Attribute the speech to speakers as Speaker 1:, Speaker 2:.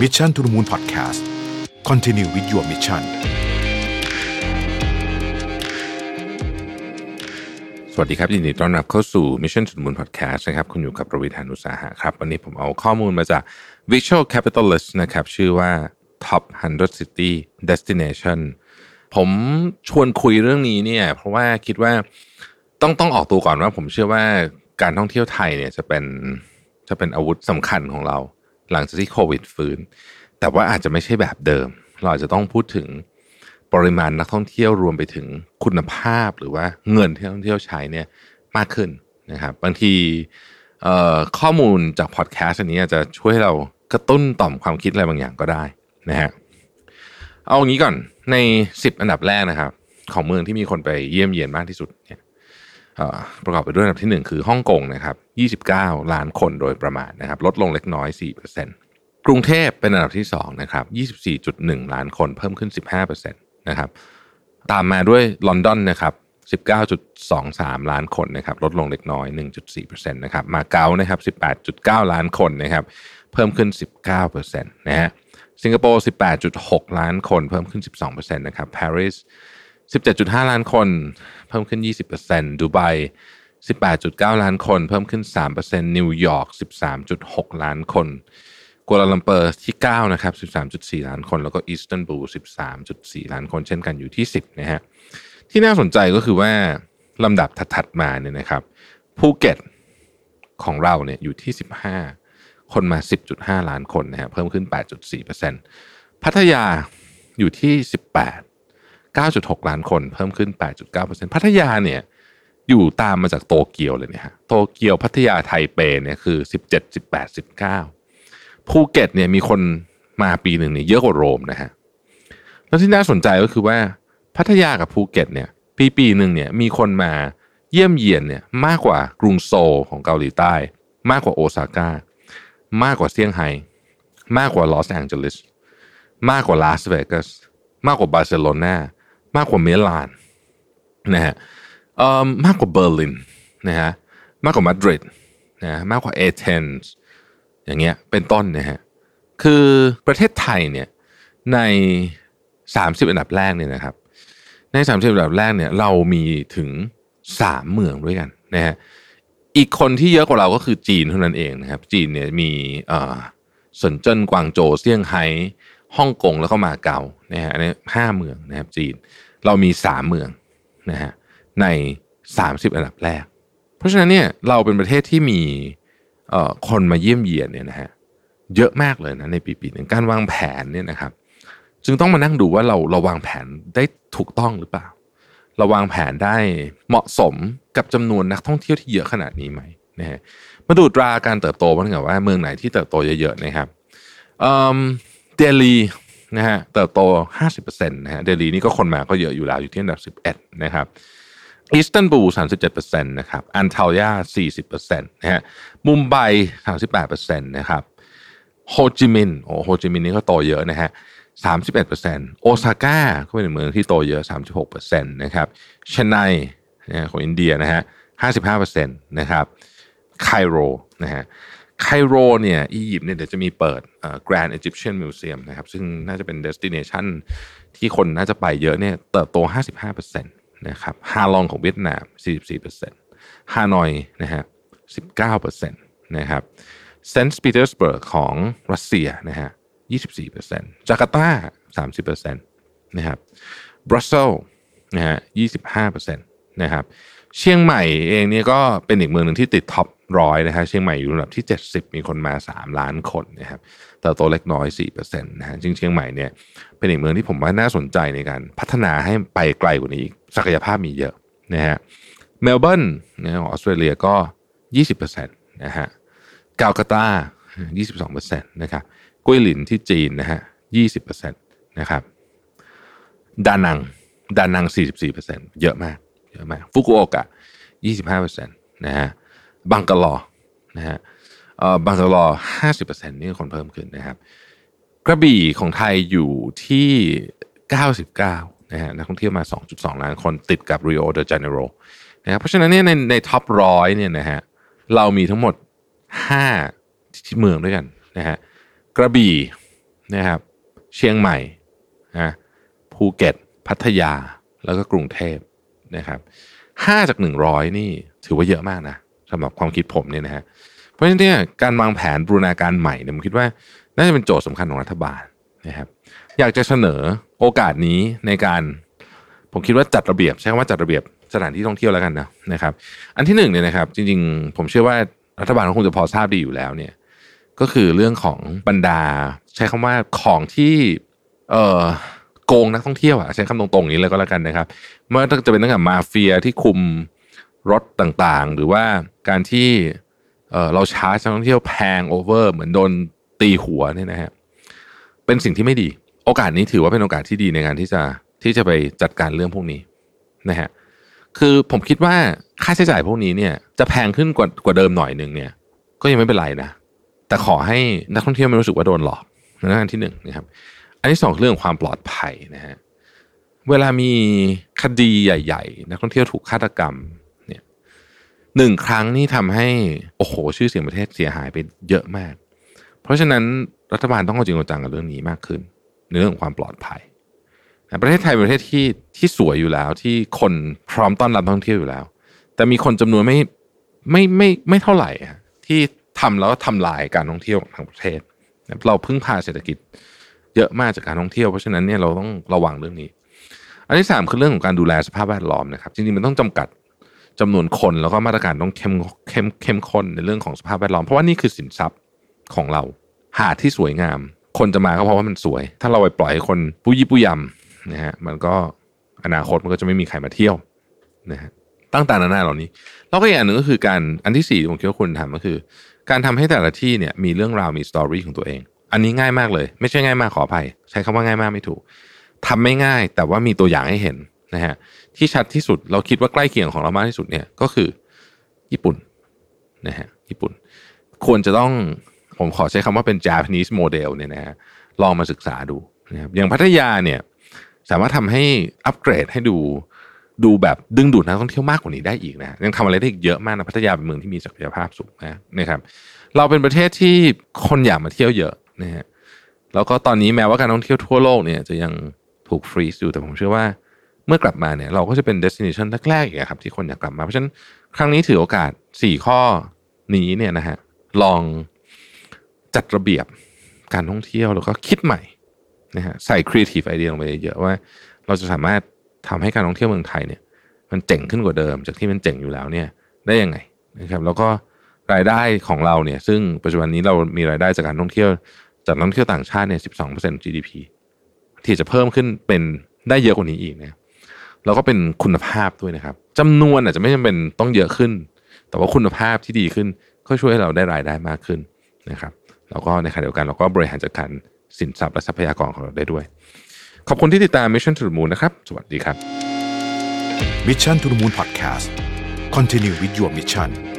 Speaker 1: Mission to the Moon Podcast Continue with your mission
Speaker 2: สวัสดีครับยินดีต้อนรับเข้าสู่ Mission to the Moon Podcast นะครับ คุณอยู่กับประวิทยานุสาหะครับ วันนี้ผมเอาข้อมูลมาจาก Visual Capitalist นะครับ ชื่อว่า Top 100 City Destination ผมชวนคุยเรื่องนี้เนี่ย เพราะว่าคิดว่าต้องต้องออกตัวก่อนว่า ผมเชื่อว่าการท่องเที่ยวไทยเนี่ยจะเป็นจะเป็นอาวุธสำคัญของเรา หลังจากที่โควิดฟื้น แต่ว่าอาจจะไม่ใช่แบบเดิม เราอาจจะต้องพูดถึงปริมาณนักท่องเที่ยวรวมไปถึงคุณภาพหรือว่าเงินที่นักท่องเที่ยวใช้เนี่ยมากขึ้นนะครับ บางทีข้อมูลจากพอดแคสต์อันนี้อาจจะช่วยให้เรากระตุ้นต่อมความคิดอะไรบางอย่างก็ได้นะฮะเอางี้ก่อนใน 10 อันดับแรกนะครับ ของเมืองที่มีคนไปเยี่ยมเยียนมากที่สุดเนี่ย ประกอบไปด้วยอันดับที่ 1 คือฮ่องกงนะครับ29 ล้านคนโดยประมาณนะครับ ลดลงเล็กน้อย 4%กรุงเทพเป็นอันดับที่2นะครับ24.1 ล้านคนเพิ่มขึ้น 15%นะครับตามมาด้วยลอนดอนนะครับ19.23 ล้านคนนะครับลดลงเล็กน้อย 1.4%นะครับมาเก๊านะครับ 18.9 ล้านคนนะครับเพิ่มขึ้น 19%นะฮะสิงคโปร์ 18.6 ล้านคนเพิ่มขึ้น 12%นะครับปารีส 17.5 ล้านคน เพิ่มขึ้น 20%ดูไบ18.9 ล้านคน เพิ่มขึ้น 3%นิวยอร์ก 13.6 ล้านคนกัวลาลัมเปอร์ที่ 9 นะครับ 13.4 ล้านคน แล้วก็อิสตันบูล 13.4 ล้านคนเช่นกันอยู่ที่ 10 นะฮะ ที่น่าสนใจก็คือว่าลำดับถัดๆมาเนี่ยนะครับภูเก็ตของเราเนี่ยอยู่ที่ 15 คนมา 10.5 ล้านคนนะฮะเพิ่มขึ้น 8.4%พัทยาอยู่ที่ 18 9.6 ล้านคนเพิ่มขึ้น 8.9%พัทยาเนี่ยอยู่ตามมาจากโตเกียวเลยเนี่ยฮะโตเกียวพัทยาไทเปเนี่ยคือ 17 18 19ภูเก็ตเนี่ยมีคนมาปีหนึ่งเนี่ยเยอะกว่าโรมนะฮะแล้วที่น่าสนใจก็คือว่าพัทยากับภูเก็ตเนี่ยปีปีหนึ่งเนี่ยมีคนมาเยี่ยมเยียนเนี่ยมากกว่ากรุงโซลของเกาหลีใต้ มากกว่าโอซาก้ามากกว่าเซี่ยงไฮ้มากกว่าลอสแองเจลิสมากกว่าลาสเวกัสมากกว่าบาร์เซโลนา มากกว่ามิลานนะฮะมากกว่าเบอร์ลินนะฮะมากกว่ามาดริดนะมากกว่าเอเธนส์อย่างเงี้ยเป็นต้นนะฮะคือประเทศไทยเนี่ยใน 30 อันดับแรกเนี่ยนะครับ ใน 30 อันดับแรกเนี่ยเรามีถึง 3 เมืองด้วยกันนะฮะอีกคนที่เยอะกว่าเราก็คือจีนเท่านั้นเองนะครับ จีนเนี่ยมีเอ่อสนเจิ้นกวางโจวเซี่ยงไฮ้ ฮ่องกงแล้วก็มาเก๊านะฮะอันนี้ห้าเมืองนะครับจีน เรามีสามเมืองนะฮะในสามสิบอันดับแรก เพราะฉะนั้นเนี่ยเราเป็นประเทศที่มีคนมาเยี่ยมเยียนเนี่ยนะฮะเยอะมากเลยนะในปีปีหนึ่งการวางแผนเนี่ยนะครับจึงต้องมานั่งดูว่าเราเราวางแผนได้ถูกต้องหรือเปล่า เราวางแผนได้เหมาะสมกับจำนวนนักท่องเที่ยวที่เยอะขนาดนี้ไหมนะฮะมาดูตราการเติบโตบ้างกันว่าเมืองไหนที่เติบโตเยอะๆนะครับ เดลีนะฮะเติบโต 50%นะฮะเดลีนี่ก็คนมาก็เยอะอยู่แล้วอยู่ที่อันดับ 11 นะครับอิสตันบูล37%นะครับอันทาลยา40%นะฮะมุมไบ38%นะครับโฮจิมินห์โอ้โฮจิมินห์นี่ก็โตเยอะนะฮะ31%โอซาก้าก็เป็นเมืองที่โตเยอะ 36%นะครับเชนไนนะของอินเดียนะฮะ55%นะครับไคโรนะฮะ ไคโรเนี่ยอียิปต์เนี่ยเดี๋ยวจะมีเปิด Grand Egyptian Museum นะครับซึ่งน่าจะเป็น destination ที่คนน่าจะไปเยอะเนี่ยเติบโต 55%นะครับฮาลองของเวียดนาม 44%ฮานอยนะฮะ19%นะครับเซนต์ปีเตอร์สเบิร์กของรัสเซียนะฮะ24%จาการ์ตา 30%นะครับบรัสเซลนะฮะ25%นะครับเชียงใหม่เองเนี่ยก็เป็นอีกเมืองหนึ่งที่ติด top ร้อยนะฮะเชียงใหม่อยู่ระดับที่ 70 มีคนมา 3 ล้านคนนะครับเติบโตเล็กน้อย4%นะฮะจริงเชียงใหม่เนี่ยเป็นอีกเมืองที่ผมว่าน่าสนใจในการพัฒนาให้ไปไกลกว่านี้อีกศักยภาพมีเยอะนะฮะเมลเบิร์นนะของออสเตรเลียก็ 20%นะฮะกาลกาตา22%นะครับกุ้ยหลินที่จีนนะฮะ20%นะครับดานังดานัง 44%เยอะมากเยอะมากฟุกุโอกะ 25%นะฮะ บังกลอนะฮะเอ่อบังกลอ50%นี่คนเพิ่มขึ้นนะครับ กระบี่ของไทยอยู่ที่99นะฮะนักท่องเที่ยวมา2.2ล้านคนติดกับริโอเดจาเนโรนะครับเพราะฉะนั้นเนี่ยในใน top ร้อยเนี่ยนะฮะเรามีทั้งหมด5ที่เมืองด้วยกันนะฮะกระบี่นะครับเชียงใหม่นะภูเก็ต พัทยาแล้วก็กรุงเทพนะครับห้าจากหนึ่งร้อยนี่ถือว่าเยอะมากนะ สำหรับความคิดผมเนี่ยนะฮะเพราะฉะนั้นเนี่ยการวางแผนบูรณาการใหม่เนี่ยผมคิดว่าน่าจะเป็นโจทย์สำคัญของรัฐบาลนะครับ อยากจะเสนอโอกาสนี้ในการผมคิดว่าจัดระเบียบ ใช้คำว่าจัดระเบียบสถานที่ท่องเที่ยวแล้วกันนะนะครับ อันที่หนึ่งเนี่ยนะครับ จริงๆ ผมเชื่อว่ารัฐบาลคงจะพอทราบดีอยู่แล้วเนี่ยก็คือเรื่องของบรรดา ใช้คำว่าของที่เอ่อโกงนักท่องเที่ยวอะใช้คำตรงๆนี้เลยก็แล้วกันนะครับเมื่อจะเป็นตั้งแต่มาเฟียที่คุม รถต่างๆ หรือว่าการที่เเราชาร์จนักท่องเที่ยวแพงโอเวอร์เหมือนโดนตีหัวเนี่ยนะฮะเป็นสิ่งที่ไม่ดี โอกาสนี้ถือว่าเป็นโอกาสที่ดีในการที่จะที่จะไปจัดการเรื่องพวกนี้นะฮะคือผมคิดว่าค่าใช้จ่ายพวกนี้เนี่ยจะแพงขึ้นกว่ากว่าเดิมหน่อยหนึ่งเนี่ย ก็ยังไม่เป็นไรนะแต่ขอให้นักท่องเที่ยวไม่รู้สึกว่าโดนหลอกนั่นอันที่หนึ่งนะครับ อันที่สองเรื่องความปลอดภัยนะฮะเวลามีคดีใหญ่ ๆ นักท่องเที่ยวถูกฆาตกรรม หนึ่งครั้งนี่ทำให้โอ้โห ชื่อเสียงประเทศเสียหายไปเยอะมาก เพราะฉะนั้นรัฐบาลต้องเอาจริงเอาจังกับเรื่องนี้มากขึ้นในเรื่องของความปลอดภัยประเทศไทยเป็นประเทศที่ที่สวยอยู่แล้ว ที่คนพร้อมต้อนรับท่องเที่ยวอยู่แล้ว แต่มีคนจำนวนไม่ไม่ไม่ไม่เท่าไหร่ที่ทำแล้วทำลายการท่องเที่ยวของทางประเทศ เราพึ่งพาเศรษฐกิจเยอะมากจากการท่องเที่ยวเพราะฉะนั้นเนี่ยเราต้องระวังเรื่องนี้ อันที่สามคือเรื่องของการดูแลสภาพแวดล้อมนะครับจริงๆมันต้องจำกัด จำนวนคนแล้วก็มาตรการต้องเข้มเข้มเข้มข้นในเรื่องของสภาพแวดล้อม เพราะว่านี่คือสินทรัพย์ของเรา หาดที่สวยงาม คนจะมาก็เพราะว่ามันสวย ถ้าเราไปปล่อยให้คนผู้ยี่ผู้ยำนะฮะมันก็อนาคตมันก็จะไม่มีใครมาเที่ยวนะฮะตั้งแต่นานาเหล่านี้แล้วก็อีกอันหนึ่งก็คือการอันที่สี่ผมคิดว่าคุณทำก็คือ การทำให้แต่ละที่เนี่ยมีเรื่องราวมีสตอรี่ของตัวเอง อันนี้ง่ายมากเลย ไม่ใช่ง่ายมากขออภัย ใช้คำว่าง่ายมากไม่ถูกทำไม่ง่ายแต่ว่ามีตัวอย่างให้เห็น นะฮะที่ชัดที่สุดเราคิดว่าใกล้เคียงของเรามากที่สุดเนี่ยก็คือญี่ปุ่นนะฮะญี่ปุ่น ควรจะต้องผมขอใช้คำว่าเป็น Japanese model เนี่ยนะฮะลองมาศึกษาดูนะครับอย่างพัทยาเนี่ยสามารถทำให้อัปเกรดให้ดูดูแบบดึงดูดนักท่องเที่ยวมากกว่านี้ได้อีกนะยังทำอะไรได้อีกเยอะมากนะพัทยาเป็นเมืองที่มีศักยภาพสูงนะนะครับเราเป็นประเทศที่คนอยากมาเที่ยวเยอะนะฮะแล้วก็ตอนนี้แม้ว่าการท่องเที่ยวทั่วโลกเนี่ยจะยังถูก freeze อยู่แต่ผมเชื่อว่า เมื่อกลับมาเนี่ยเราก็จะเป็น destination แรกๆอีกครับที่คนอยากกลับมา เพราะฉะนั้นครั้งนี้ถือโอกาส 4 ข้อนี้เนี่ยนะฮะลองจัดระเบียบการท่องเที่ยวแล้วก็คิดใหม่นะฮะใส่ creative idea ลงไปเยอะว่า เราจะสามารถทำให้การท่องเที่ยวเมืองไทยเนี่ยมันเจ๋งขึ้นกว่าเดิม จากที่มันเจ๋งอยู่แล้วเนี่ยได้ยังไงนะครับแล้วก็รายได้ของเราเนี่ยซึ่งปัจจุบันนี้เรามีรายได้จากการท่องเที่ยวจากนักท่องเที่ยวต่างชาติเนี่ย 12% GDP ที่จะเพิ่มขึ้นเป็นได้เยอะกว่านี้อีกนะ แล้วก็เป็นคุณภาพด้วยนะครับจำนวนอาจจะไม่จำเป็นต้องเยอะขึ้น แต่ว่าคุณภาพที่ดีขึ้นก็ช่วยให้เราได้รายได้มากขึ้นนะครับแล้วก็ในขณะเดียวกันเราก็บริหารจัดการสินทรัพย์และทรัพยากรของเราได้ด้วย ขอบคุณที่ติดตาม Mission to the Moon นะครับ สวัสดีครับ
Speaker 1: Mission to the Moon Podcast Continue with your mission